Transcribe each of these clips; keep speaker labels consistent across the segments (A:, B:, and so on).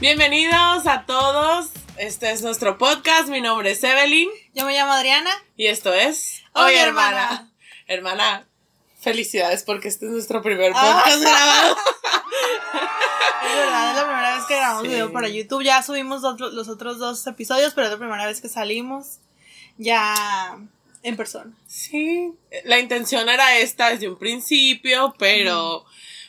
A: Bienvenidos a todos. Este es nuestro podcast. Mi nombre es Evelyn.
B: Yo me llamo Adriana.
A: Y esto es
B: Hoy, hermana.
A: Hermana, felicidades porque este es nuestro primer podcast grabado.
B: Es verdad, es la primera vez que grabamos
A: Sí.
B: video para YouTube. Ya subimos otro- los otros dos episodios, pero es la primera vez que salimos ya en persona.
A: Sí, la intención era esta desde un principio, pero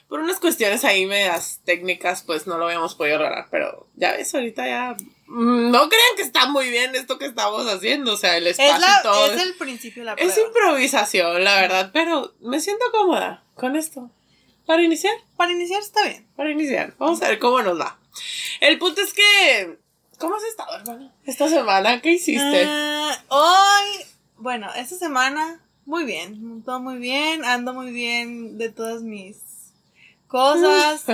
A: por unas cuestiones ahí medias técnicas, pues no lo habíamos podido lograr. Pero ya ves, ahorita ya. mm, No crean que está muy bien esto que estamos haciendo, o sea, el espacio
B: Es, la,
A: y todo.
B: es el principio de la
A: Es
B: prueba.
A: improvisación, la verdad, pero me siento cómoda con esto. Para iniciar,
B: Para iniciar está bien.
A: para iniciar. Vamos a ver cómo nos va. El punto es que. ¿Cómo has estado, hermano? Esta semana, ¿qué hiciste?
B: Ah, hoy, bueno, esta semana, muy bien. Todo muy bien. Ando muy bien de todas mis cosas.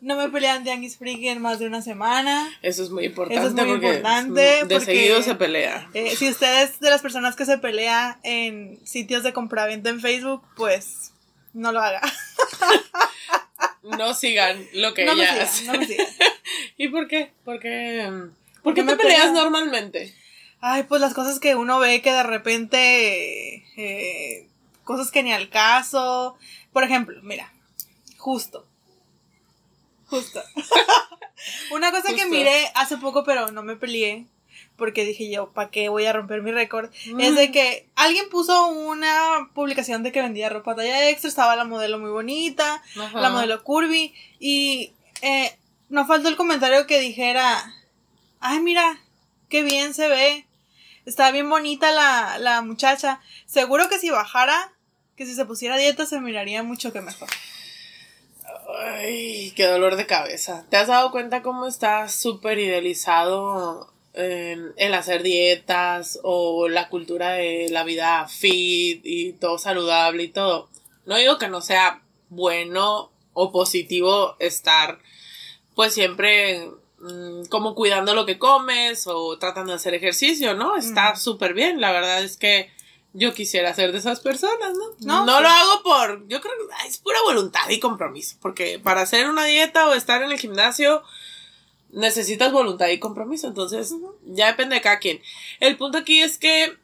B: No me pelean en Tianguis Friki en más de una semana.
A: Eso es muy importante
B: Eso es muy
A: porque
B: importante,
A: de
B: porque-
A: seguido se pelea.
B: Eh, si usted es de las personas que se pelea en sitios de compraventa en Facebook, pues no lo haga.
A: No sigan lo que
B: no me
A: ella
B: siga,
A: hace.
B: no me siga.
A: ¿Y por qué? Porque. ¿Por
B: Porque
A: qué te
B: me
A: peleas normalmente?
B: Ay, pues las cosas que uno ve que de repente. eh, cosas que ni al caso. Por ejemplo, mira, justo. Justo. Una cosa que miré hace poco, pero no me peleé. Porque dije yo, ¿para qué voy a romper mi récord?
A: Mm.
B: Es de que alguien puso una publicación de que vendía ropa talla extra, estaba la modelo muy bonita,
A: Ajá.
B: la modelo curvy, y eh, no faltó el comentario que dijera, ay mira, qué bien se ve, está bien bonita la, la muchacha, seguro que si bajara, que si se pusiera dieta se miraría mucho que mejor.
A: Ay, qué dolor de cabeza. ¿Te has dado cuenta cómo está súper idealizado en el hacer dietas o la cultura de la vida fit y todo saludable y todo? No digo que no sea bueno o positivo estar pues siempre mm, como cuidando lo que comes o tratando de hacer ejercicio, ¿no? Está
B: Mm.
A: súper bien. La verdad es que yo quisiera ser de esas personas, ¿no?
B: No,
A: No,
B: sí.
A: lo hago por, yo creo que es pura voluntad y compromiso, porque para hacer una dieta o estar en el gimnasio necesitas voluntad y compromiso, entonces ya depende de cada quien. El punto aquí es que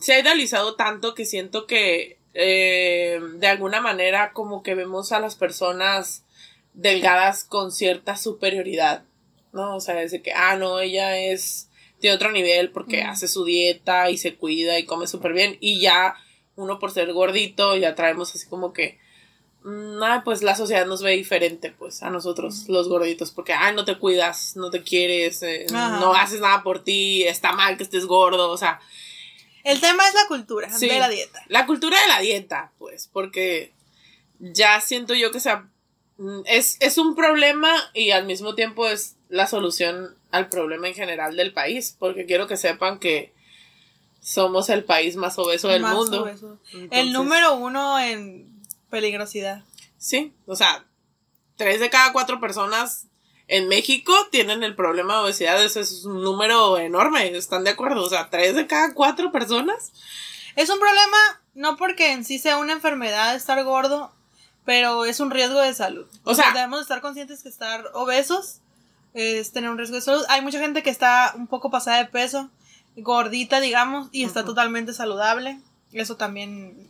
A: se ha idealizado tanto que siento que eh, de alguna manera como que vemos a las personas delgadas con cierta superioridad, ¿no? O sea, es de que, ah, no, ella es de otro nivel porque hace su dieta y se cuida y come súper bien. Y ya uno por ser gordito ya traemos así como que, mm, pues la sociedad nos ve diferente, pues, a nosotros, los gorditos, porque, ay, no te cuidas, no te quieres, eh, no haces nada por ti, está mal que estés gordo, o sea,
B: El tema es la cultura
A: Sí.
B: de la dieta.
A: la cultura de la dieta, pues, porque ya siento yo que sea, mm, es, es un problema y al mismo tiempo es la solución al problema en general del país, porque quiero que sepan que somos el país más obeso del
B: Más
A: mundo.
B: obeso.
A: Entonces,
B: El número uno en peligrosidad.
A: Sí, o sea, tres de cada cuatro personas en México tienen el problema de obesidad, eso es un número enorme, ¿están de acuerdo? O sea, tres de cada cuatro personas.
B: Es un problema no porque en sí sea una enfermedad estar gordo, pero es un riesgo de salud.
A: O sea-
B: debemos estar conscientes que estar obesos es tener un riesgo de salud. Hay mucha gente que está un poco pasada de peso, gordita, digamos, y está totalmente saludable. Eso también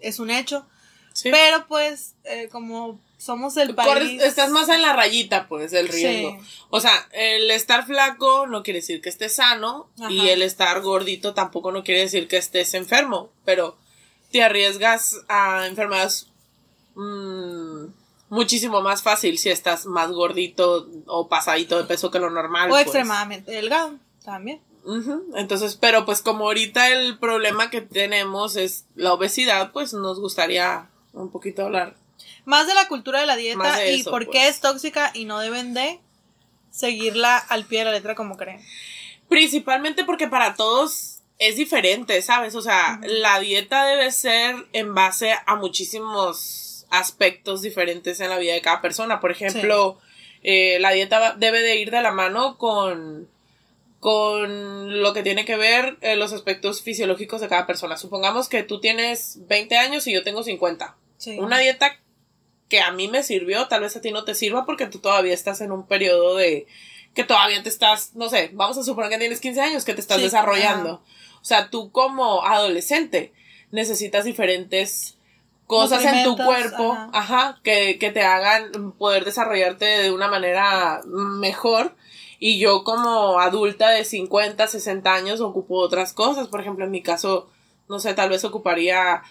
B: es un hecho.
A: Sí.
B: Pero pues, eh, como somos el país.
A: estás más en la rayita, pues, del riesgo.
B: Sí.
A: O sea, el estar flaco no quiere decir que estés sano
B: Ajá.
A: y el estar gordito tampoco no quiere decir que estés enfermo, pero te arriesgas a enfermedades mm, muchísimo más fácil si estás más gordito o pasadito de peso que lo normal.
B: O
A: pues.
B: extremadamente delgado también.
A: Entonces, pero pues como ahorita el problema que tenemos es la obesidad, pues nos gustaría un poquito hablar.
B: Más de la cultura de la dieta
A: de
B: y
A: eso,
B: por
A: pues.
B: qué es tóxica y no deben de seguirla al pie de la letra como creen.
A: Principalmente porque para todos es diferente, ¿sabes? O sea, la dieta debe ser en base a muchísimos aspectos diferentes en la vida de cada persona. Por ejemplo, eh, la dieta va- debe de ir de la mano con con lo que tiene que ver eh, los aspectos fisiológicos de cada persona. Supongamos que tú tienes 20 años y yo tengo 50.
B: Sí.
A: Una dieta que a mí me sirvió, tal vez a ti no te sirva porque tú todavía estás en un periodo de que todavía te estás, no sé, vamos a suponer que tienes 15 años, que te estás
B: Sí,
A: desarrollando. O sea, tú como adolescente necesitas diferentes cosas en tu cuerpo,
B: ajá.
A: ajá, que, que te hagan poder desarrollarte de una manera mejor. Y yo como adulta de 50, 60 años ocupo otras cosas. Por ejemplo, en mi caso, no sé, tal vez ocuparía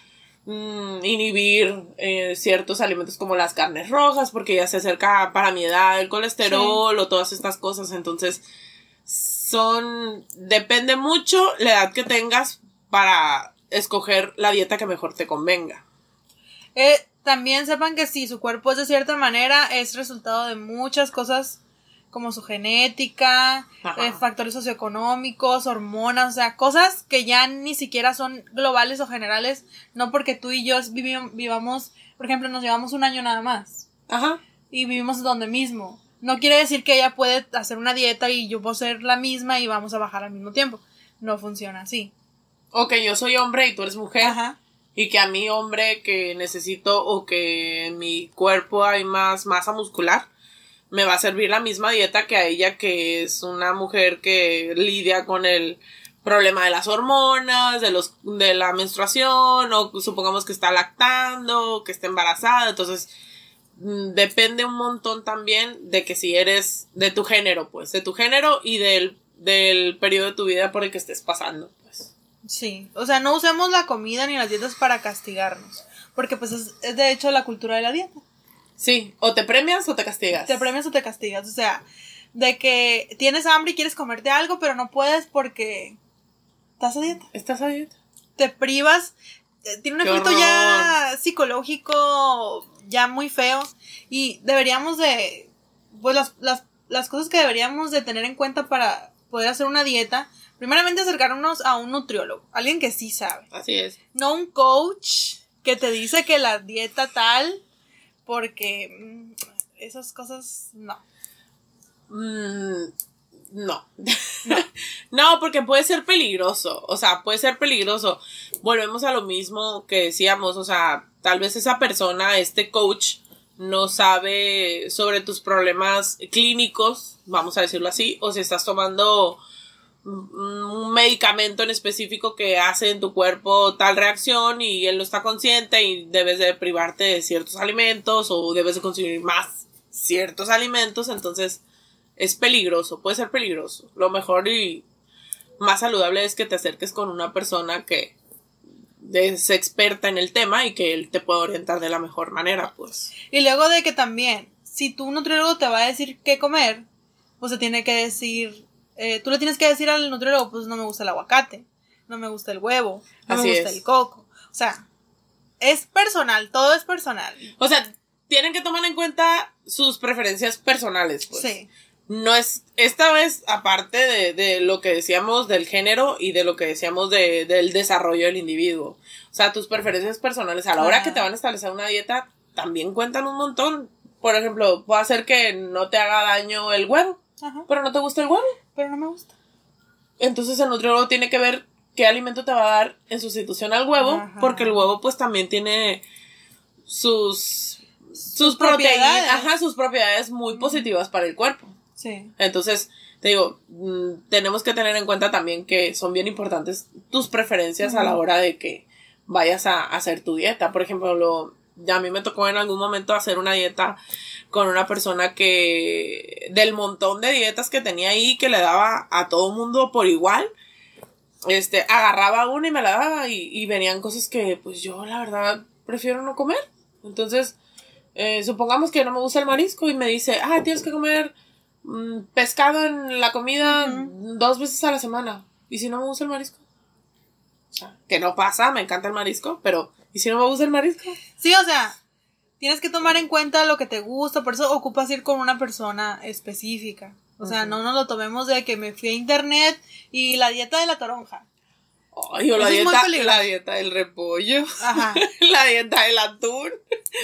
A: mm, inhibir eh, ciertos alimentos como las carnes rojas, porque ya se acerca para mi edad el colesterol o todas estas cosas. Entonces, son, depende mucho la edad que tengas para escoger la dieta que mejor te convenga.
B: Eh, también sepan que si su cuerpo es de cierta manera, es resultado de muchas cosas como su genética, eh, factores socioeconómicos, hormonas, o sea, cosas que ya ni siquiera son globales o generales, no porque tú y yo vivamos, por ejemplo, nos llevamos un año nada más
A: Ajá.
B: y vivimos donde mismo. No quiere decir que ella puede hacer una dieta y yo puedo ser la misma y vamos a bajar al mismo tiempo. No funciona así.
A: O que yo soy hombre y tú eres mujer.
B: Ajá.
A: Y que a mí, hombre, que necesito o que en mi cuerpo hay más masa muscular, me va a servir la misma dieta que a ella, que es una mujer que lidia con el problema de las hormonas, de los de la menstruación, o supongamos que está lactando, que está embarazada, entonces mm, depende un montón también de que si eres de tu género, pues, de tu género y del, del periodo de tu vida por el que estés pasando, pues.
B: Sí, o sea, no usemos la comida ni las dietas para castigarnos, porque pues es, es de hecho la cultura de la dieta.
A: Sí, o te premias o te castigas.
B: Te premias o te castigas, o sea, de que tienes hambre y quieres comerte algo, pero no puedes porque estás a dieta.
A: ¿Estás a dieta?
B: Te privas, eh, tiene un
A: Qué
B: efecto
A: horror.
B: ya psicológico, ya muy feo, y deberíamos de, pues las, las, las cosas que deberíamos de tener en cuenta para poder hacer una dieta, primeramente acercarnos a un nutriólogo, alguien que sí sabe.
A: Así es.
B: no un coach que te dice que la dieta tal, porque mm, esas cosas no.
A: Mm, no. no, porque puede ser peligroso. O sea, puede ser peligroso. Volvemos a lo mismo que decíamos. O sea, tal vez esa persona, este coach, no sabe sobre tus problemas clínicos, vamos a decirlo así, o si estás tomando un medicamento en específico que hace en tu cuerpo tal reacción y él no está consciente y debes de privarte de ciertos alimentos o debes de consumir más ciertos alimentos, entonces es peligroso, puede ser peligroso. Lo mejor y más saludable es que te acerques con una persona que es experta en el tema y que él te pueda orientar de la mejor manera, pues.
B: Y luego de que también, si tu nutriólogo te va a decir qué comer, pues se tiene que decir, eh, tú le tienes que decir al nutriólogo, pues no me gusta el aguacate, no me gusta el huevo, no
A: Así
B: me gusta
A: es.
B: el coco. O sea, es personal, todo es personal.
A: O sea, tienen que tomar en cuenta sus preferencias personales, pues.
B: sí.
A: No es, esta vez, aparte de, de lo que decíamos del género y de lo que decíamos de, del desarrollo del individuo. O sea, tus preferencias personales a la hora que te van a establecer una dieta también cuentan un montón. Por ejemplo, puede hacer que no te haga daño el huevo,
B: Ajá.
A: pero no te gusta el huevo.
B: Pero no me gusta.
A: Entonces el nutriólogo tiene que ver qué alimento te va a dar en sustitución al huevo,
B: Ajá.
A: porque el huevo pues también tiene sus sus,
B: propiedades.
A: ajá, sus propiedades muy positivas para el cuerpo.
B: Sí.
A: Entonces, te digo, mm, tenemos que tener en cuenta también que son bien importantes tus preferencias a la hora de que vayas a, a hacer tu dieta. Por ejemplo, lo, ya a mí me tocó en algún momento hacer una dieta con una persona que del montón de dietas que tenía ahí que le daba a todo mundo por igual. Este, agarraba una y me la daba y, y venían cosas que pues yo la verdad prefiero no comer. Entonces, eh, supongamos que no me gusta el marisco y me dice, ah, tienes que comer mm, pescado en la comida dos veces a la semana. ¿Y si no me gusta el marisco? O sea, que no pasa, me encanta el marisco, pero ¿y si no me gusta el marisco?
B: Sí, o sea, tienes que tomar en cuenta lo que te gusta, por eso ocupas ir con una persona específica. O sea, no nos lo tomemos de que me fui a internet y la dieta de la toronja.
A: Ay, o la dieta, la dieta del repollo,
B: Ajá.
A: la dieta del atún.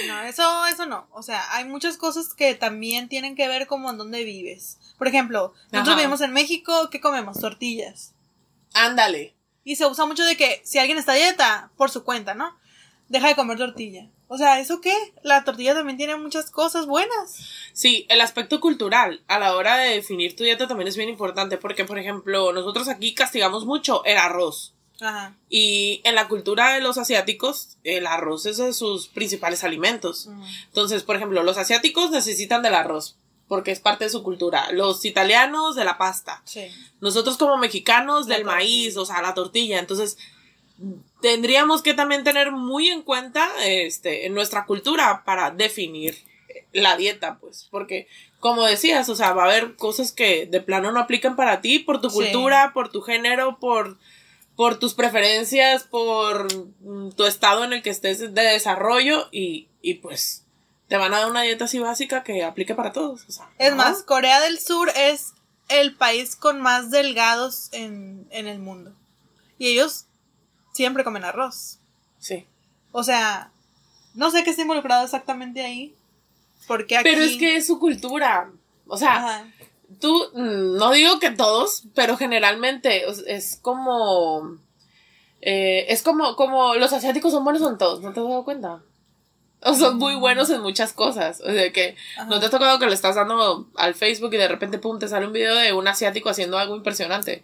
B: No, eso, eso no. O sea, hay muchas cosas que también tienen que ver como en dónde vives. Por ejemplo, nosotros
A: Ajá.
B: vivimos en México, ¿qué comemos? Tortillas.
A: Ándale.
B: Y se usa mucho de que si alguien está a dieta, por su cuenta, ¿no? Deja de comer tortilla. O sea, ¿eso qué? La tortilla también tiene muchas cosas buenas.
A: Sí, el aspecto cultural a la hora de definir tu dieta también es bien importante porque, por ejemplo, nosotros aquí castigamos mucho el arroz.
B: Ajá.
A: Y en la cultura de los asiáticos, el arroz es de sus principales alimentos. Entonces, por ejemplo, los asiáticos necesitan del arroz porque es parte de su cultura. Los italianos de la pasta.
B: Sí.
A: Nosotros como mexicanos del maíz, o sea, la tortilla. Entonces, tendríamos que también tener muy en cuenta este en nuestra cultura para definir la dieta, pues, porque como decías, o sea, va a haber cosas que de plano no aplican para ti por tu
B: Sí.
A: cultura, por tu género, por por tus preferencias, por mm, tu estado en el que estés de desarrollo y, y pues te van a dar una dieta así básica que aplique para todos. o sea,
B: Es
A: ¿no?
B: más, Corea del Sur es el país con más delgados en, en el mundo. Y ellos siempre comen arroz.
A: Sí.
B: O sea, no sé qué está involucrado exactamente ahí. Porque aquí.
A: Pero es que es su cultura. O sea,
B: Ajá.
A: tú, mm, no digo que todos, pero generalmente es, como. eh, es como, como los asiáticos son buenos en todos, ¿no te has dado cuenta? O son muy buenos en muchas cosas. O sea que
B: Ajá.
A: no te ha tocado que le estás dando al Facebook y de repente, pum, te sale un video de un asiático haciendo algo impresionante.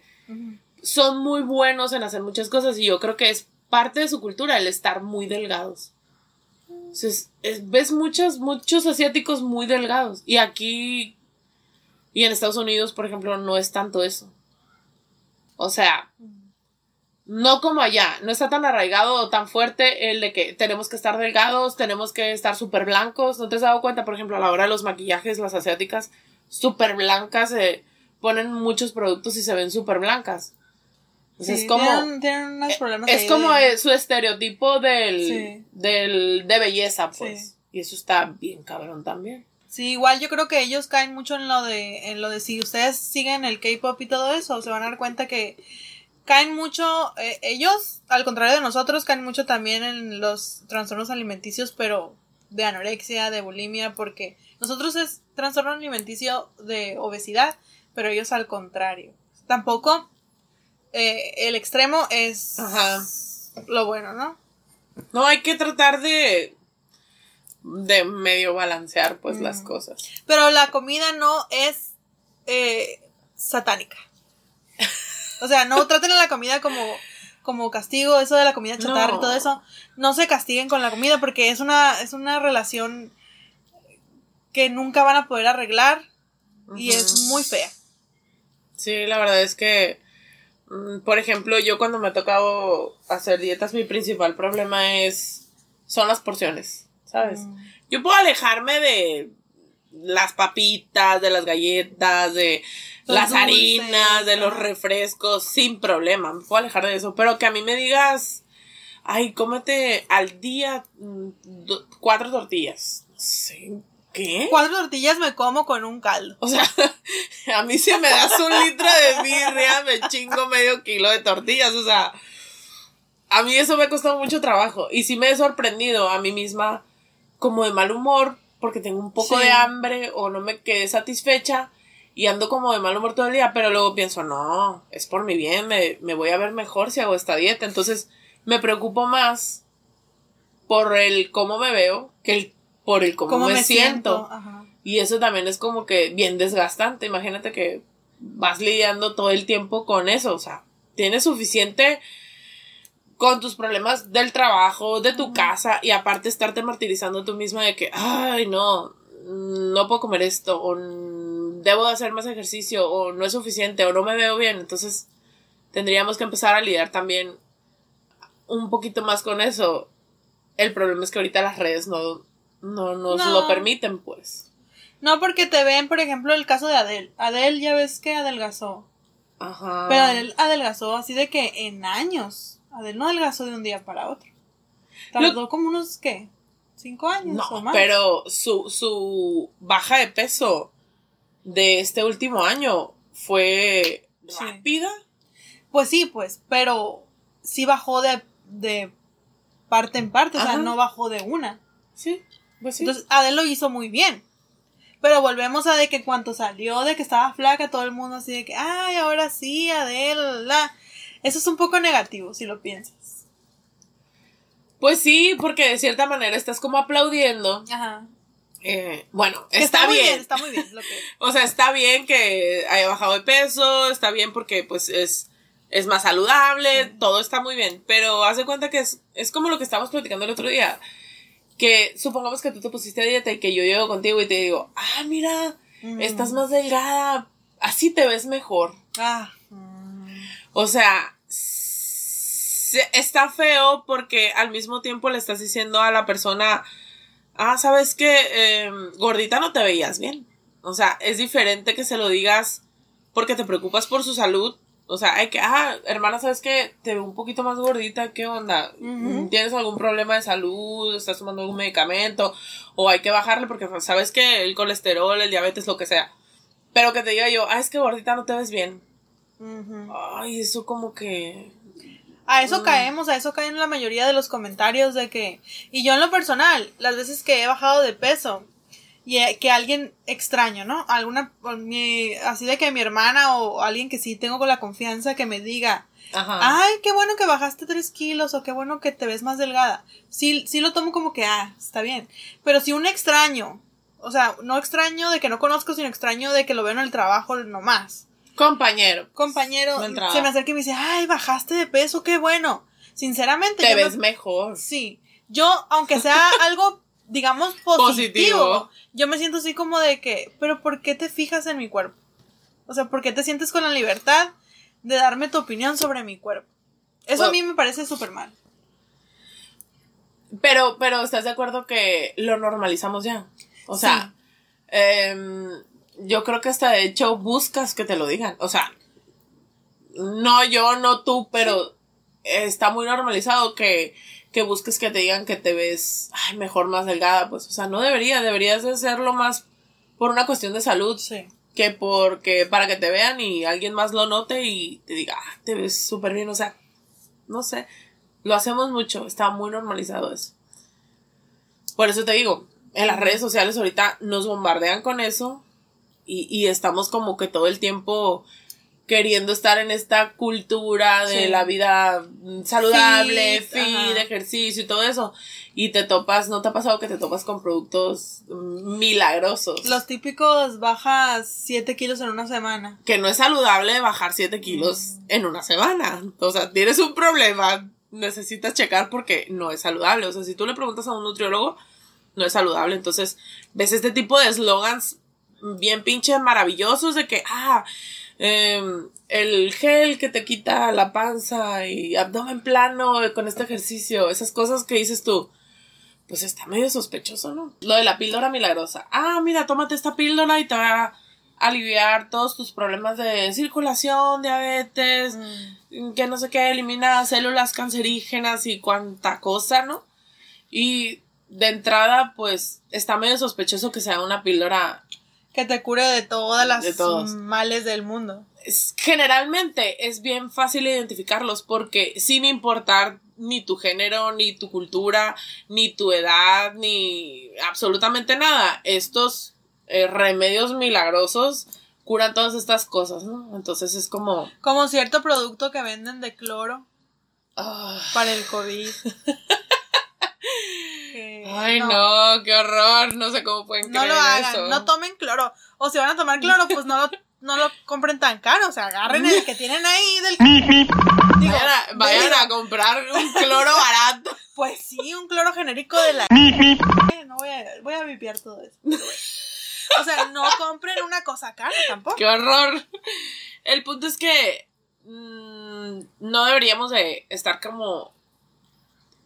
A: Son muy buenos en hacer muchas cosas y yo creo que es parte de su cultura el estar muy delgados. Entonces, es- ves muchos, muchos asiáticos muy delgados. Y aquí y en Estados Unidos, por ejemplo, no es tanto eso. O sea, no como allá, no está tan arraigado o tan fuerte el de que tenemos que estar delgados, tenemos que estar súper blancos. ¿No te has dado cuenta, por ejemplo, a la hora de los maquillajes, las asiáticas súper blancas se ponen muchos productos y se ven súper blancas?
B: Sí,
A: es como...
B: Tienen, tienen unos problemas
A: Es
B: ahí
A: como
B: de-
A: eh, su estereotipo del,
B: Sí.
A: del de belleza, pues.
B: Sí.
A: Y eso está bien cabrón también.
B: Sí, igual yo creo que ellos caen mucho en lo de, en lo de si ustedes siguen el K-pop y todo eso, se van a dar cuenta que caen mucho, eh, ellos, al contrario de nosotros, caen mucho también en los trastornos alimenticios, pero de anorexia, de bulimia, porque nosotros es trastorno alimenticio de obesidad, pero ellos al contrario. Tampoco eh, el extremo es
A: Ajá.
B: lo bueno, ¿no?
A: No, hay que tratar de de medio balancear pues
B: Mm.
A: las cosas.
B: Pero la comida no es eh, satánica. O sea, no traten a la comida como, como castigo, eso de la comida chatarra
A: No.
B: y todo eso. No se castiguen con la comida porque es una, es una relación que nunca van a poder arreglar y es muy fea.
A: Sí, la verdad es que mm, por ejemplo, yo cuando me ha tocado hacer dietas, mi principal problema es son las porciones, ¿sabes?
B: Mm.
A: Yo puedo alejarme de las papitas, de las galletas, de
B: Los
A: las
B: dulces,
A: harinas, de los refrescos, sin problema. Me puedo alejar de eso. Pero que a mí me digas, ay, cómete al día mm, cuatro tortillas. Sé, ¿Qué?
B: Cuatro tortillas me como con un caldo.
A: O sea, a mí si me das un litro de birria, me chingo medio kilo de tortillas. O sea, a mí eso me ha costado mucho trabajo. Y sí me he sorprendido a mí misma como de mal humor porque tengo un poco
B: Sí.
A: de hambre o no me quedé satisfecha y ando como de mal humor todo el día. Pero luego pienso, no, es por mi bien, me, me voy a ver mejor si hago esta dieta. Entonces me preocupo más por el cómo me veo que el, por el cómo,
B: ¿Cómo
A: me,
B: me
A: siento.
B: siento? Ajá.
A: Y eso también es como que bien desgastante. Imagínate que vas lidiando todo el tiempo con eso. O sea, tienes suficiente con tus problemas del trabajo, de tu casa, y aparte estarte martirizando tú misma de que, ay, no, no puedo comer esto, o debo de hacer más ejercicio, o no es suficiente, o no me veo bien. Entonces, tendríamos que empezar a lidiar también un poquito más con eso. El problema es que ahorita las redes no, no nos
B: No.
A: lo permiten, pues.
B: No porque te ven, por ejemplo, el caso de Adele. Adele ya ves que adelgazó.
A: Ajá.
B: Pero Adele adelgazó así de que en años. Adele no adelgazó de un día para otro. Tardó como unos, ¿qué? ¿Cinco años o
A: No,
B: más?
A: pero su, su baja de peso de este último año fue
B: Sí.
A: rápida.
B: Pues sí, pues, pero sí bajó de, de parte en parte, o sea, no bajó de una.
A: Sí, pues sí.
B: Entonces, Adele lo hizo muy bien. Pero volvemos a de que cuando salió de que estaba flaca, todo el mundo así de que, ay, ahora sí, Adele, la. Eso es un poco negativo, si lo piensas.
A: Pues sí, porque de cierta manera estás como aplaudiendo.
B: Ajá.
A: Eh, bueno, está,
B: muy
A: bien.
B: Está muy bien. Lo que...
A: O sea, está bien que haya bajado de peso, está bien porque pues es, es más saludable, todo está muy bien, pero haz de cuenta que es, es como lo que estábamos platicando el otro día, que supongamos que tú te pusiste a dieta y que yo llego contigo y te digo, ah, mira,
B: Mm.
A: estás más delgada, así te ves mejor.
B: Ah.
A: O sea, se- está feo porque al mismo tiempo le estás diciendo a la persona, ah, sabes que gordita no te veías bien. O sea, es diferente que se lo digas porque te preocupas por su salud. O sea, hay que, ah, hermana, sabes que te veo un poquito más gordita, ¿qué onda? ¿Tienes algún problema de salud? ¿Estás tomando algún medicamento? O hay que bajarle porque pues, sabes que el colesterol, el diabetes, lo que sea. Pero que te diga yo, ah, es que gordita no te ves bien. Ay, eso como que.
B: A eso
A: Mm.
B: caemos, a eso caen la mayoría de los comentarios de que, y yo en lo personal, las veces que he bajado de peso y eh, que alguien extraño, ¿no? Alguna, mi- así de que mi hermana o alguien que sí tengo con la confianza que me diga,
A: Ajá.
B: ay, qué bueno que bajaste tres kilos o qué bueno que te ves más delgada. Sí, sí lo tomo como que, ah, está bien. Pero si un extraño, o sea, no extraño de que no conozco, sino extraño de que lo veo en el trabajo nomás
A: Compañero.
B: compañero se me acerca y me dice, ay, bajaste de peso, qué bueno. Sinceramente,
A: Te
B: me-
A: ves mejor.
B: Sí, yo, aunque sea algo, digamos, positivo,
A: Positivo.
B: yo me siento así como de que, pero ¿por qué te fijas en mi cuerpo? O sea, ¿por qué te sientes con la libertad de darme tu opinión sobre mi cuerpo? Eso a
A: Bueno.
B: mí me parece súper mal.
A: Pero, pero ¿estás de acuerdo que lo normalizamos ya? O sea, em, yo creo que hasta de hecho buscas que te lo digan. O sea, no yo, no tú, pero está muy normalizado que, que busques que te digan que te ves ay, mejor, más delgada. Pues, o sea, no debería, deberías de hacerlo más por una cuestión de salud.
B: Sí.
A: que porque para que te vean y alguien más lo note y te diga, ah, te ves súper bien, o sea, no sé, lo hacemos mucho, está muy normalizado eso. Por eso te digo, en las redes sociales ahorita nos bombardean con eso y, y estamos como que todo el tiempo queriendo estar en esta cultura de
B: Sí.
A: la vida mm, saludable,
B: Fit,
A: ejercicio y todo eso. Y te topas, ¿no te ha pasado que te topas con productos mm, milagrosos?
B: Los típicos bajas 7 kilos en una semana.
A: que no es saludable bajar 7 kilos en una semana. O sea, tienes un problema, necesitas checar porque no es saludable. O sea, si tú le preguntas a un nutriólogo, no es saludable. Entonces, ves este tipo de eslogans bien pinche maravillosos de que, ah, em, el gel que te quita la panza y abdomen plano con este ejercicio, esas cosas que dices tú. Pues está medio sospechoso, ¿no? Lo de la píldora milagrosa. Ah, mira, tómate esta píldora y te va a aliviar todos tus problemas de circulación, diabetes, que no sé qué, elimina células cancerígenas y cuanta cosa, ¿no? Y de entrada, pues, está medio sospechoso que sea una píldora.
B: Que te cure de todas las
A: De
B: males del mundo.
A: Generalmente es bien fácil identificarlos porque sin importar ni tu género, ni tu cultura, ni tu edad, ni absolutamente nada, estos eh, remedios milagrosos curan todas estas cosas, ¿no? Entonces es como...
B: Como cierto producto que venden de cloro
A: ah,
B: para el COVID.
A: Ay, no. qué horror. No sé cómo pueden
B: No
A: creer
B: lo hagan,
A: eso.
B: no tomen cloro. O si van a tomar cloro, pues no lo, no lo compren tan caro. O sea, agarren el que tienen ahí del. Digo,
A: Vayan, a, vayan a comprar un cloro barato.
B: Pues sí, un cloro genérico de la. Eh, No voy a, voy a vipiar todo eso. pero bueno. O sea, no compren una cosa cara tampoco.
A: Qué horror. El punto es que mm, no deberíamos de estar como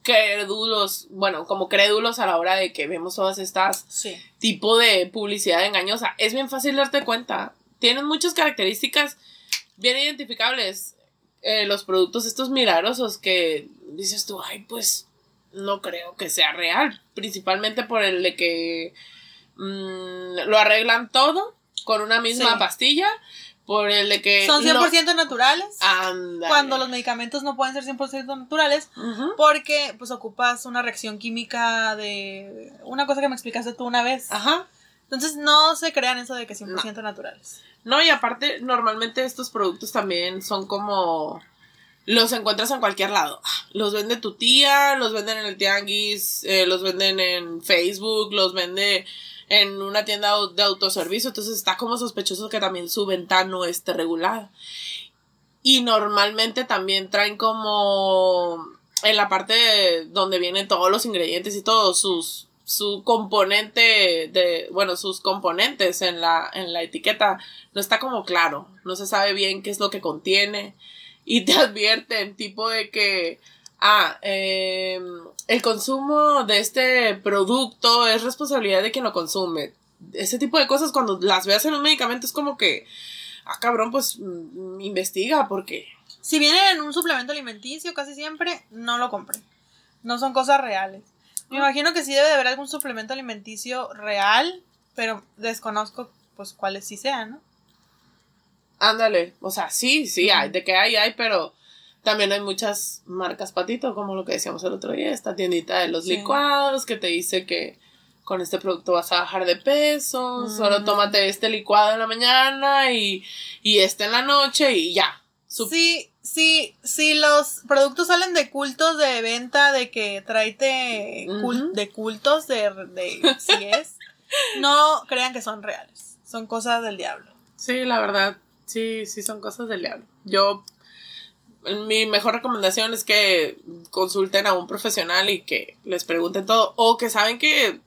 A: crédulos, bueno, como crédulos a la hora de que vemos todas estas
B: Sí.
A: tipo de publicidad engañosa. Es bien fácil darte cuenta. Tienen muchas características bien identificables. eh, los productos estos milagrosos que dices tú, ay, pues no creo que sea real. Principalmente por el de que mm, lo arreglan todo con una misma
B: Sí.
A: pastilla. Por el de que...
B: Son
A: no-
B: 100% naturales.
A: Ándale.
B: Cuando los medicamentos no pueden ser 100% naturales. Porque pues ocupas una reacción química de una cosa que me explicaste tú una vez.
A: Ajá.
B: Entonces no se crean eso de que 100% naturales.
A: No, y aparte, normalmente estos productos también son como los encuentras en cualquier lado. Los vende tu tía, los venden en el tianguis, eh, los venden en Facebook, los vende en una tienda de autoservicio. Entonces está como sospechoso que también su venta no esté regulada. Y normalmente también traen como en la parte donde vienen todos los ingredientes y todos sus su componente de bueno sus componentes en la en la etiqueta no está como claro no se sabe bien qué es lo que contiene y te advierten tipo de que ah em, el consumo de este producto es responsabilidad de quien lo consume. Ese tipo de cosas cuando las veas en un medicamento es como que ah cabrón pues mm, investiga porque
B: si viene en un suplemento alimenticio casi siempre no lo compre. No son cosas reales. Me imagino que sí debe de haber algún suplemento alimenticio real, pero desconozco pues cuáles sí sean, ¿no?
A: Ándale, o sea, sí, sí hay, de que hay, hay, pero también hay muchas marcas patito, como lo que decíamos el otro día, esta tiendita de los licuados que te dice que con este producto vas a bajar de peso, solo tómate este licuado en la mañana y, y este en la noche y ya.
B: Sí, Sí, sí, los productos salen de cultos de venta, de que tráete de cultos, de, de si es, no crean que son reales, son cosas del diablo.
A: Sí, la verdad, sí, sí son cosas del diablo. Yo, mi mejor recomendación es que consulten a un profesional y que les pregunten todo, o que saben que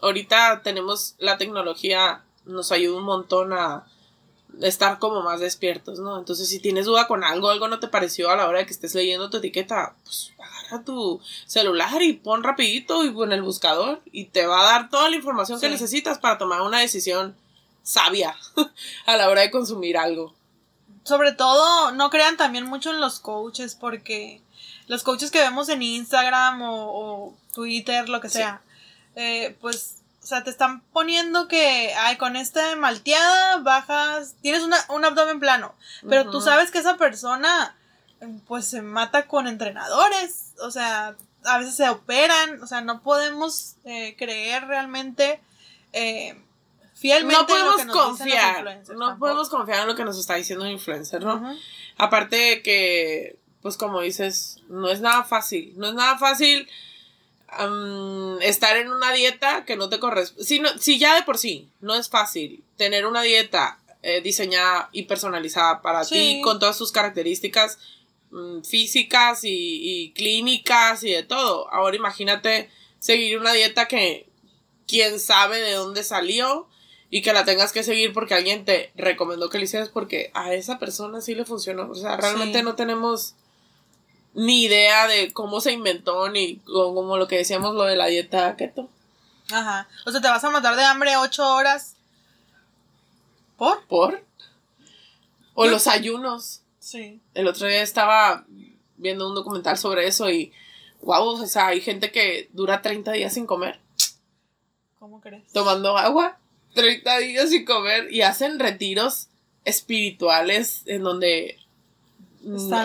A: ahorita tenemos la tecnología, nos ayuda un montón a estar como más despiertos, ¿no? Entonces, si tienes duda con algo, algo no te pareció a la hora de que estés leyendo tu etiqueta, pues agarra tu celular y pon rapidito y pon el buscador y te va a dar toda la información que necesitas para tomar una decisión sabia a la hora de consumir algo.
B: Sobre todo, no crean también mucho en los coaches porque los coaches que vemos en Instagram o, Twitter, lo que sea, eh, pues o sea, te están poniendo que, ay, con esta malteada bajas, tienes una, un abdomen plano, pero tú sabes que esa persona, pues se mata con entrenadores, o sea, a veces se operan, o sea, no podemos eh, creer realmente eh, fielmente
A: no podemos confiar, no podemos confiar en lo que nos está diciendo un influencer, ¿no? Aparte de que, pues como dices, no es nada fácil, no es nada fácil estar en una dieta que no te corresponde. Si, si ya de por sí no es fácil tener una dieta eh, diseñada y personalizada para ti con todas sus características mm, físicas y, clínicas y de todo. Ahora imagínate seguir una dieta que quién sabe de dónde salió y que la tengas que seguir porque alguien te recomendó que lo hicieras porque a esa persona sí le funcionó. O sea, realmente no tenemos ni idea de cómo se inventó, ni como lo que decíamos, lo de la dieta keto.
B: Ajá. O sea, te vas a matar de hambre ocho horas.
A: ¿Por? ¿Por? O los ayunos. Sí. El otro día estaba viendo un documental sobre eso y, wow, o sea, hay gente que dura 30 días sin comer.
B: ¿Cómo crees?
A: Tomando agua, 30 días sin comer y hacen retiros espirituales en donde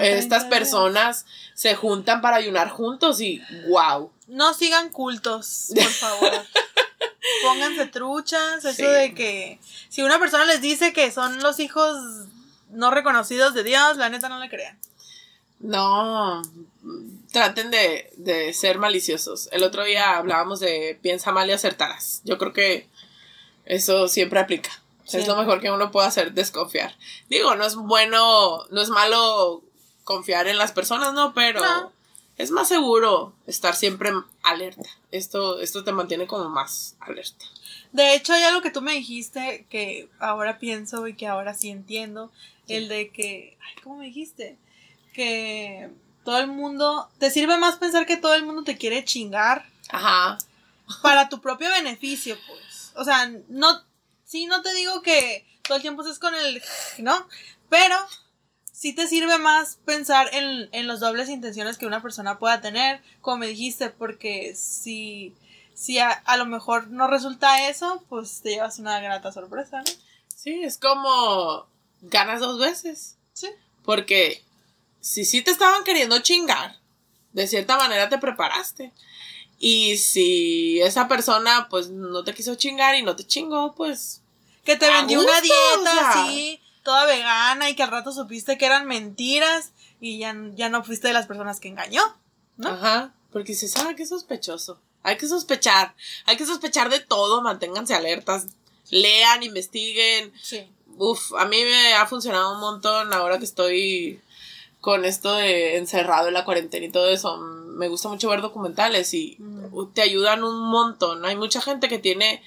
A: estas personas se juntan para ayunar juntos y wow.
B: No sigan cultos, por favor. Pónganse truchas, eso de que si una persona les dice que son los hijos no reconocidos de Dios, la neta no le crean.
A: No, traten de, de ser maliciosos. El otro día hablábamos de piensa mal y acertarás. Yo creo que eso siempre aplica. Es lo mejor que uno puede hacer, desconfiar. Digo, no es bueno, no es malo confiar en las personas, ¿no? Pero es más seguro estar siempre alerta. Esto, esto te mantiene como más alerta.
B: De hecho, hay algo que tú me dijiste que ahora pienso y que ahora sí entiendo. El de que, ay, ¿cómo me dijiste? Que todo el mundo, te sirve más pensar que todo el mundo te quiere chingar. Ajá. Para tu propio beneficio, pues. O sea, no, Sí, no te digo que todo el tiempo estés con el, ¿no? Pero sí te sirve más pensar en, en las dobles intenciones que una persona pueda tener, como me dijiste, porque si, si a, lo mejor no resulta eso, pues te llevas una grata sorpresa, ¿no?
A: Sí, es como ganas dos veces. Sí. Porque si sí te estaban queriendo chingar, de cierta manera te preparaste. Y si esa persona pues no te quiso chingar y no te chingó, pues...
B: Que te vendió una dieta, sí. toda vegana y que al rato supiste que eran mentiras y ya, ya no fuiste de las personas que engañó, ¿no?
A: Ajá, porque se sabe ah, que es sospechoso. Hay que sospechar, hay que sospechar de todo, manténganse alertas, lean, investiguen.
B: Sí.
A: Uf, a mí me ha funcionado un montón ahora que estoy con esto de encerrado en la cuarentena y todo eso. Me gusta mucho ver documentales y
B: Mm.
A: te ayudan un montón. Hay mucha gente que tiene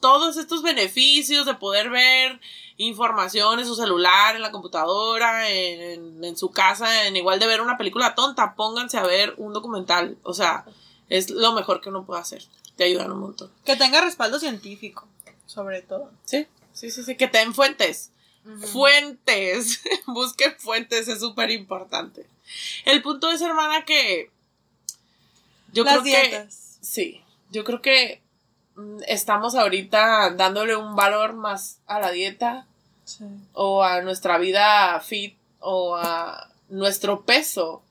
A: todos estos beneficios de poder ver información en su celular, en la computadora, en, en su casa, en igual de ver una película tonta, pónganse a ver un documental. O sea, es lo mejor que uno puede hacer. Te ayudan un montón.
B: Que tenga respaldo científico, sobre todo.
A: Sí, sí, sí, sí. Que te den fuentes. Fuentes. Busquen fuentes, es súper importante. El punto es, hermana, que yo
B: Las
A: creo que sí, yo creo que mm, estamos ahorita dándole un valor más a la dieta
B: Sí.
A: o a nuestra vida fit o a nuestro peso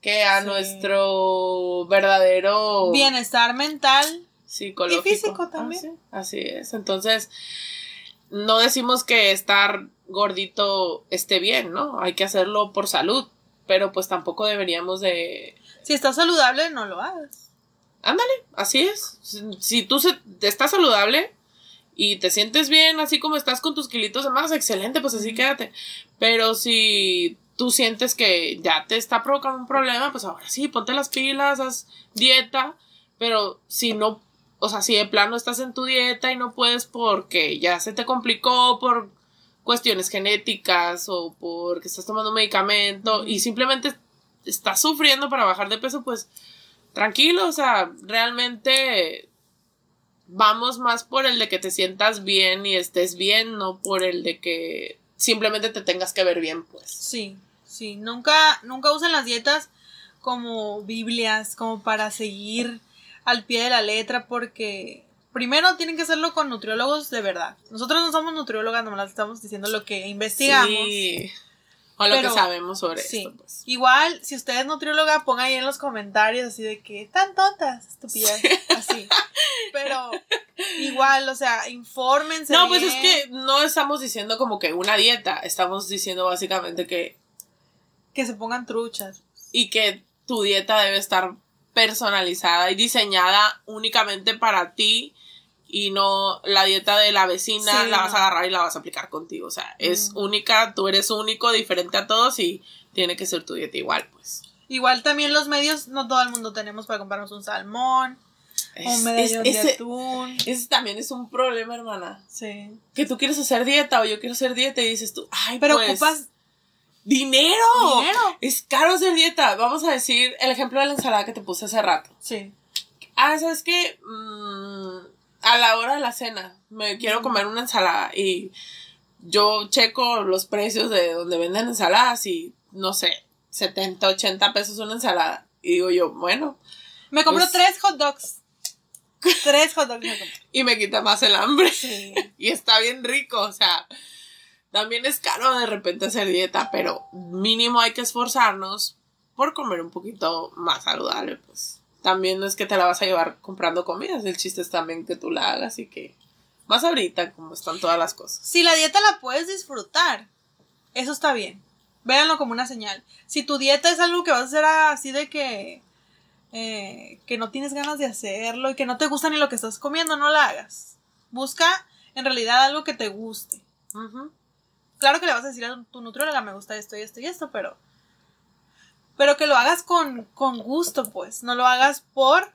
A: que a
B: Sí.
A: nuestro verdadero
B: Bienestar mental.
A: psicológico.
B: Y físico también.
A: Ah, sí, así es. Entonces, no decimos que estar gordito esté bien, ¿no? Hay que hacerlo por salud, pero pues tampoco deberíamos de...
B: Si estás saludable, no lo hagas.
A: Ándale, así es. Si, si tú se, estás saludable y te sientes bien, así como estás con tus kilitos de más, excelente, pues así quédate. Pero si tú sientes que ya te está provocando un problema, pues ahora sí, ponte las pilas, haz dieta, pero si no, o sea, si de plano estás en tu dieta y no puedes porque ya se te complicó por cuestiones genéticas o porque estás tomando un medicamento y simplemente estás sufriendo para bajar de peso, pues tranquilo, o sea, realmente vamos más por el de que te sientas bien y estés bien, no por el de que simplemente te tengas que ver bien, pues.
B: Sí, sí. Nunca, nunca usen las dietas como Biblias, como para seguir al pie de la letra, porque primero tienen que hacerlo con nutriólogos de verdad. Nosotros no somos nutriólogas, nomás estamos diciendo lo que investigamos.
A: Sí. O lo
B: Pero-
A: que sabemos sobre
B: Sí.
A: esto, pues.
B: Igual, si usted es nutrióloga, ponga ahí en los comentarios así de que tan tontas, estúpidas, así. Pero igual, o sea, infórmense.
A: No, pues es que no estamos diciendo como que una dieta, estamos diciendo básicamente que
B: Que se pongan truchas.
A: y que tu dieta debe estar personalizada y diseñada únicamente para ti y no la dieta de la vecina
B: Sí,
A: la vas a agarrar y la vas a aplicar contigo. O sea, es
B: Mm.
A: única, tú eres único, diferente a todos y tiene que ser tu dieta igual, pues.
B: Igual también los medios, no todo el mundo tenemos para comprarnos un salmón,
A: Es-
B: un medallón
A: es-
B: de atún.
A: ese también es un problema, hermana.
B: Sí.
A: Que tú quieres hacer dieta o yo quiero hacer dieta y dices tú, ay,
B: Pero
A: pues,
B: ocupas
A: dinero.
B: dinero.
A: Es caro hacer dieta. Vamos a decir el ejemplo de la ensalada que te puse hace rato.
B: Sí.
A: Ah, ¿sabes qué? Mm, a la hora de la cena me quiero comer una ensalada y yo checo los precios de donde venden ensaladas y no sé, 70, 80 pesos una ensalada. Y digo yo, bueno,
B: Me compró
A: Pues-
B: tres hot dogs. Tres hot dogs me
A: y me quita más el hambre.
B: Sí.
A: y está bien rico, o sea, también es caro de repente hacer dieta, pero mínimo hay que esforzarnos por comer un poquito más saludable, pues. También no es que te la vas a llevar comprando comidas, el chiste es también que tú la hagas y que más ahorita como están todas las cosas.
B: Si la dieta la puedes disfrutar, eso está bien. Véanlo como una señal. Si tu dieta es algo que vas a hacer así de que eh, que no tienes ganas de hacerlo y que no te gusta ni lo que estás comiendo, no la hagas. Busca en realidad algo que te guste. Claro que le vas a decir a tu nutrióloga, me gusta esto y esto y esto, pero pero que lo hagas con, con gusto, pues, no lo hagas por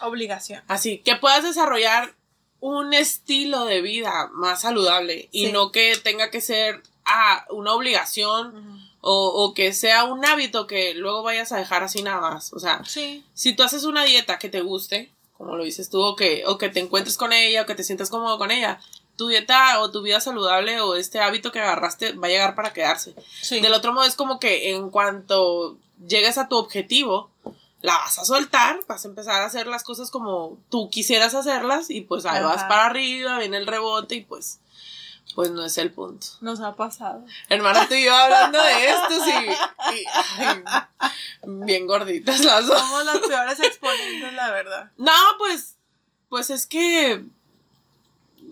B: obligación.
A: Así, que puedas desarrollar un estilo de vida más saludable y
B: Sí.
A: no que tenga que ser ah, una obligación o, o que sea un hábito que luego vayas a dejar así nada más. O sea,
B: Sí.
A: si tú haces una dieta que te guste, como lo dices tú, o que, o que te encuentres con ella, o que te sientas cómodo con ella, tu dieta o tu vida saludable o este hábito que agarraste va a llegar para quedarse.
B: Sí.
A: Del otro modo es como que en cuanto llegues a tu objetivo, la vas a soltar, vas a empezar a hacer las cosas como tú quisieras hacerlas y pues ahí vas para arriba, viene el rebote y pues pues no es el punto.
B: Nos ha pasado.
A: Hermana, tú y yo hablando de esto, sí. bien gorditas las dos.
B: Somos las peores exponentes, la verdad.
A: No, pues, pues es que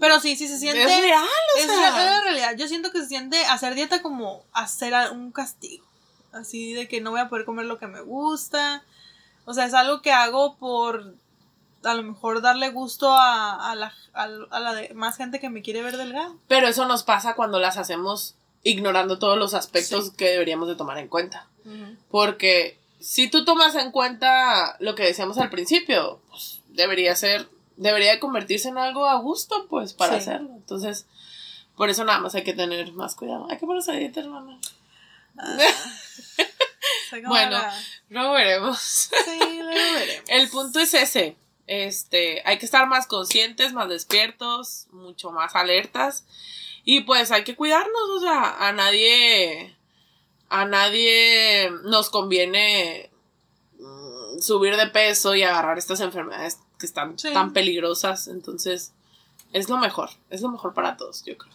B: Pero sí, sí se siente.
A: Es real, o
B: es
A: sea.
B: real, es realidad. Yo siento que se siente hacer dieta como hacer un castigo. Así de que no voy a poder comer lo que me gusta. O sea, es algo que hago por a lo mejor darle gusto a, a la, a, a la de- más gente que me quiere ver delgada.
A: Pero eso nos pasa cuando las hacemos ignorando todos los aspectos que deberíamos de tomar en cuenta. Porque si tú tomas en cuenta lo que decíamos al principio, pues debería ser, debería de convertirse en algo a gusto, pues, para
B: Sí.
A: hacerlo. Entonces, por eso nada más hay que tener más cuidado. Hay que ponerse a dieta, hermana.
B: Ah.
A: Bueno. Luego veremos.
B: Sí, luego veremos.
A: El punto es ese. Este, hay que estar más conscientes, más despiertos, mucho más alertas. Y pues hay que cuidarnos, o sea, a nadie, a nadie nos conviene mm, subir de peso y agarrar estas enfermedades que están
B: Sí.
A: tan peligrosas. Entonces, es lo mejor, es lo mejor para todos, yo creo.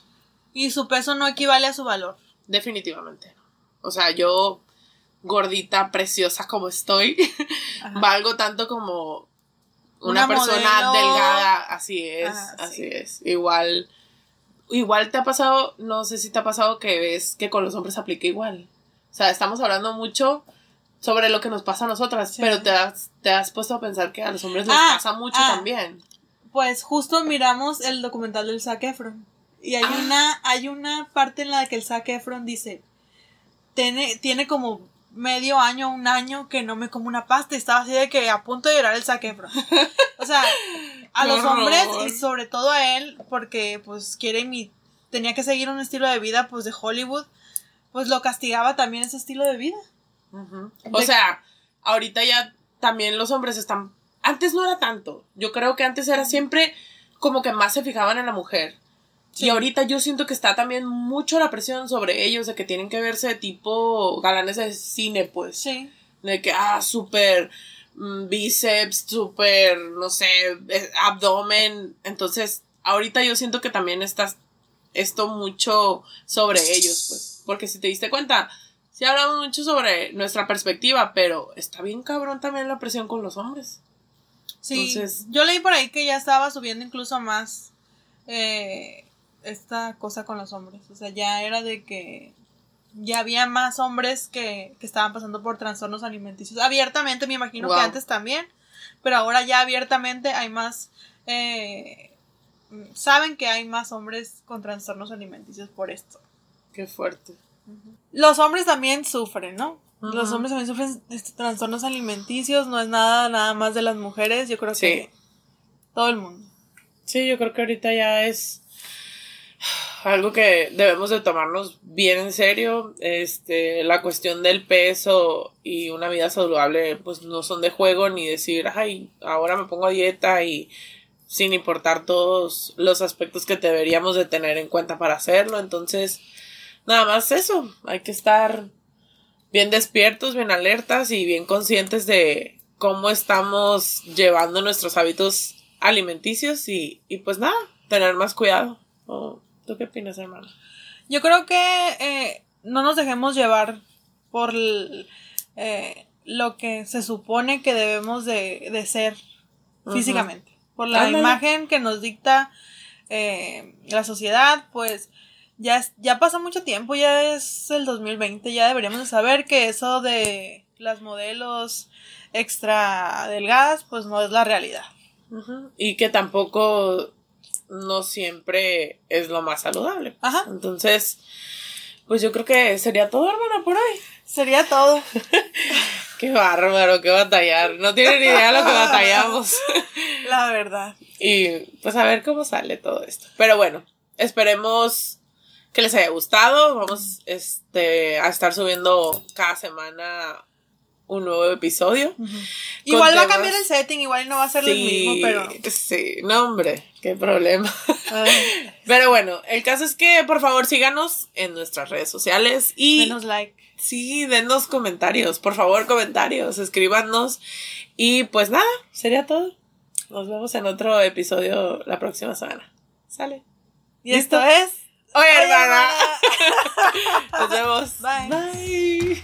B: Y su peso no equivale a su valor.
A: Definitivamente. O sea, yo, gordita, preciosa como estoy, valgo tanto como una,
B: Una
A: persona
B: modelo.
A: delgada, así es,
B: Ajá,
A: así
B: sí.
A: es. Igual, igual te ha pasado, no sé si te ha pasado que ves que con los hombres aplica igual. O sea, estamos hablando mucho sobre lo que nos pasa a nosotras,
B: Sí.
A: pero te has, te has puesto a pensar que a los hombres les
B: Ah,
A: pasa mucho
B: ah.
A: también.
B: Pues justo miramos el documental del Zac Efron. Y hay
A: Ah.
B: una, hay una parte en la que el Zac Efron dice, tiene, tiene como medio año, un año que no me como una pasta. Y estaba así de que a punto de llorar el Zac Efron. O sea, a los hombres y sobre todo a él, porque pues quiere mi, tenía que seguir un estilo de vida pues de Hollywood, pues lo castigaba también ese estilo de vida.
A: Ujú. O
B: De-
A: sea, ahorita ya también los hombres están. Antes no era tanto. Yo creo que antes era siempre como que más se fijaban en la mujer.
B: Sí.
A: Y ahorita yo siento que está también mucho la presión sobre ellos de que tienen que verse tipo galanes de cine, pues.
B: Sí.
A: De que, ah, súper mm, bíceps, súper, no sé, eh, abdomen. Entonces, ahorita yo siento que también está esto mucho sobre ellos, pues. Porque si te diste cuenta, sí hablamos mucho sobre nuestra perspectiva, pero está bien cabrón también la presión con los hombres.
B: Sí,
A: Entonces-
B: yo leí por ahí que ya estaba subiendo incluso más eh, esta cosa con los hombres. O sea, ya era de que ya había más hombres que, que estaban pasando por trastornos alimenticios. Abiertamente, me imagino
A: Wow.
B: que antes también, pero ahora ya abiertamente hay más... eh, saben que hay más hombres con trastornos alimenticios por esto.
A: Qué fuerte.
B: Los hombres también sufren, ¿no? Los hombres también sufren este, trastornos alimenticios, no es nada nada más de las mujeres, yo creo
A: Sí.
B: que todo el mundo.
A: Sí, yo creo que ahorita ya es algo que debemos de tomarnos bien en serio. Este, la cuestión del peso y una vida saludable, pues no son de juego ni decir, ay, ahora me pongo a dieta y sin importar todos los aspectos que deberíamos de tener en cuenta para hacerlo. Entonces, nada más eso, hay que estar bien despiertos, bien alertas y bien conscientes de cómo estamos llevando nuestros hábitos alimenticios y, y pues nada, tener más cuidado. ¿O ¿Tú qué opinas, hermano?
B: Yo creo que eh, no nos dejemos llevar por eh, lo que se supone que debemos de, de ser físicamente. Por la
A: Ándale.
B: imagen que nos dicta eh, la sociedad, pues ya, es- ya pasó mucho tiempo, ya es el 2020, ya deberíamos de saber que eso de las modelos extra delgadas, pues no es la realidad.
A: Y que tampoco no siempre es lo más saludable.
B: Ajá.
A: Entonces, pues yo creo que sería todo, hermana, por hoy.
B: Sería todo.
A: Qué bárbaro, qué batallar. No tienen ni idea de lo que batallamos.
B: La verdad.
A: Y pues a ver cómo sale todo esto. Pero bueno, esperemos que les haya gustado. Vamos este, a estar subiendo cada semana un nuevo episodio.
B: Igual va a cambiar el setting, igual no va a ser el mismo, pero.
A: Sí, no, hombre, qué problema. Pero bueno, el caso es que por favor síganos en nuestras redes sociales y
B: denos like.
A: sí, denos comentarios, por favor, comentarios, escríbanos. Y pues nada, sería todo. Nos vemos en otro episodio la próxima semana. Sale.
B: Y esto es.
A: Oye,
B: hermana.
A: Nos vemos.
B: Bye.
A: Bye.